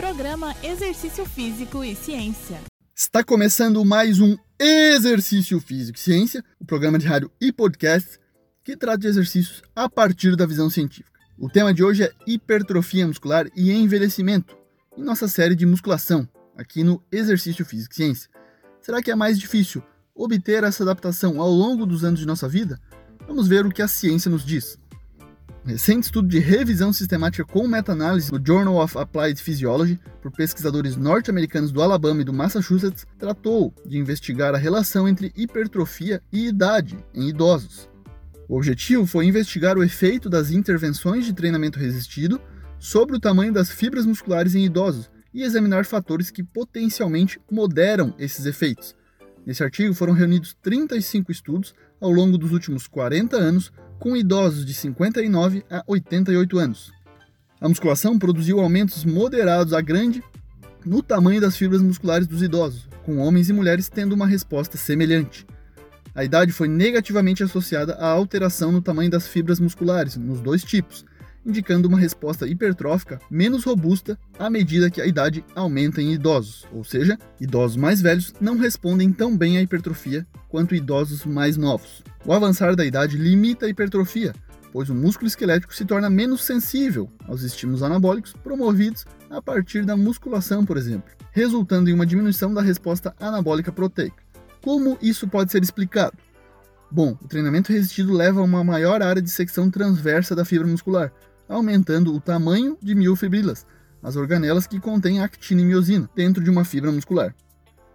Programa Exercício Físico e Ciência. Está começando mais um Exercício Físico e Ciência, o programa de rádio e podcast que trata de exercícios a partir da visão científica. O tema de hoje é hipertrofia muscular e envelhecimento, em nossa série de musculação, aqui no Exercício Físico e Ciência. Será que é mais difícil obter essa adaptação ao longo dos anos de nossa vida? Vamos ver o que a ciência nos diz. Recente estudo de revisão sistemática com meta-análise no Journal of Applied Physiology, por pesquisadores norte-americanos do Alabama e do Massachusetts, tratou de investigar a relação entre hipertrofia e idade em idosos. O objetivo foi investigar o efeito das intervenções de treinamento resistido sobre o tamanho das fibras musculares em idosos e examinar fatores que potencialmente moderam esses efeitos. Nesse artigo foram reunidos 35 estudos ao longo dos últimos 40 anos com idosos de 59 a 88 anos. A musculação produziu aumentos moderados a grande no tamanho das fibras musculares dos idosos, com homens e mulheres tendo uma resposta semelhante. A idade foi negativamente associada à alteração no tamanho das fibras musculares, nos dois tipos, indicando uma resposta hipertrófica menos robusta à medida que a idade aumenta em idosos, ou seja, idosos mais velhos não respondem tão bem à hipertrofia quanto idosos mais novos. O avançar da idade limita a hipertrofia, pois o músculo esquelético se torna menos sensível aos estímulos anabólicos promovidos a partir da musculação, por exemplo, resultando em uma diminuição da resposta anabólica proteica. Como isso pode ser explicado? Bom, o treinamento resistido leva a uma maior área de secção transversa da fibra muscular, aumentando o tamanho de miofibrilas, as organelas que contêm actina e miosina, dentro de uma fibra muscular.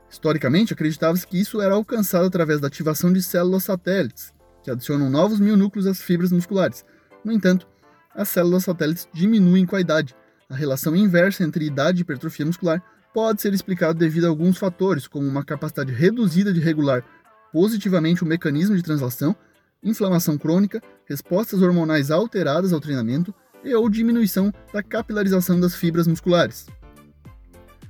Historicamente, acreditava-se que isso era alcançado através da ativação de células satélites, que adicionam novos mionúcleos às fibras musculares. No entanto, as células satélites diminuem com a idade. A relação inversa entre idade e hipertrofia muscular pode ser explicado devido a alguns fatores, como uma capacidade reduzida de regular positivamente o mecanismo de translação, inflamação crônica, respostas hormonais alteradas ao treinamento e ou diminuição da capilarização das fibras musculares.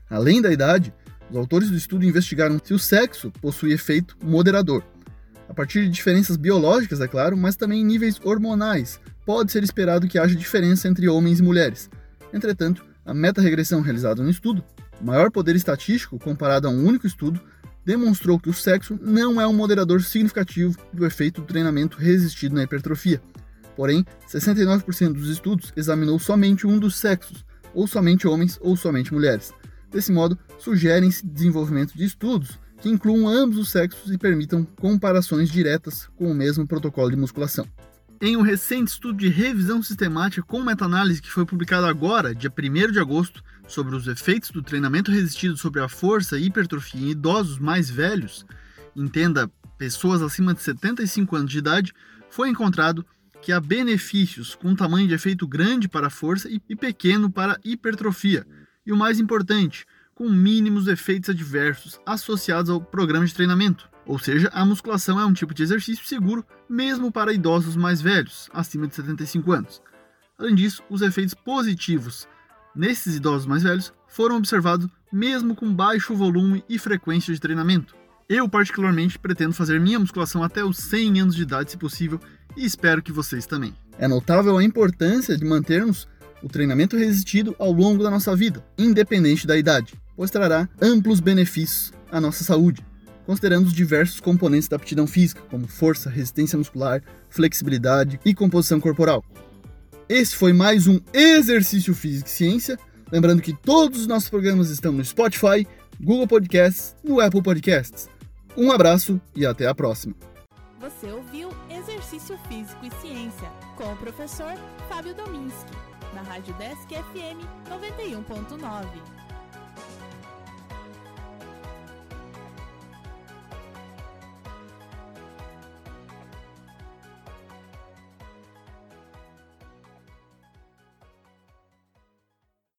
Além da idade, os autores do estudo investigaram se o sexo possui efeito moderador. A partir de diferenças biológicas, é claro, mas também em níveis hormonais, pode ser esperado que haja diferença entre homens e mulheres. Entretanto, a meta-regressão realizada no estudo maior poder estatístico comparado a um único estudo, demonstrou que o sexo não é um moderador significativo do efeito do treinamento resistido na hipertrofia. Porém, 69% dos estudos examinou somente um dos sexos, ou somente homens ou somente mulheres. Desse modo, sugerem-se desenvolvimento de estudos que incluam ambos os sexos e permitam comparações diretas com o mesmo protocolo de musculação. Em um recente estudo de revisão sistemática com meta-análise que foi publicado agora, dia 1 de agosto, sobre os efeitos do treinamento resistido sobre a força e hipertrofia em idosos mais velhos, entenda pessoas acima de 75 anos de idade, foi encontrado que há benefícios com tamanho de efeito grande para força e pequeno para hipertrofia, e o mais importante, com mínimos efeitos adversos associados ao programa de treinamento. Ou seja, a musculação é um tipo de exercício seguro mesmo para idosos mais velhos, acima de 75 anos. Além disso, os efeitos positivos nesses idosos mais velhos foram observados mesmo com baixo volume e frequência de treinamento. Eu, particularmente, pretendo fazer minha musculação até os 100 anos de idade, se possível, e espero que vocês também. É notável a importância de mantermos o treinamento resistido ao longo da nossa vida, independente da idade, pois trará amplos benefícios à nossa saúde considerando os diversos componentes da aptidão física, como força, resistência muscular, flexibilidade e composição corporal. Esse foi mais um Exercício Físico e Ciência. Lembrando que todos os nossos programas estão no Spotify, Google Podcasts, no Apple Podcasts. Um abraço e até a próxima. Você ouviu Exercício Físico e Ciência com o professor Fábio Dominski, na Rádio Desk FM 91.9.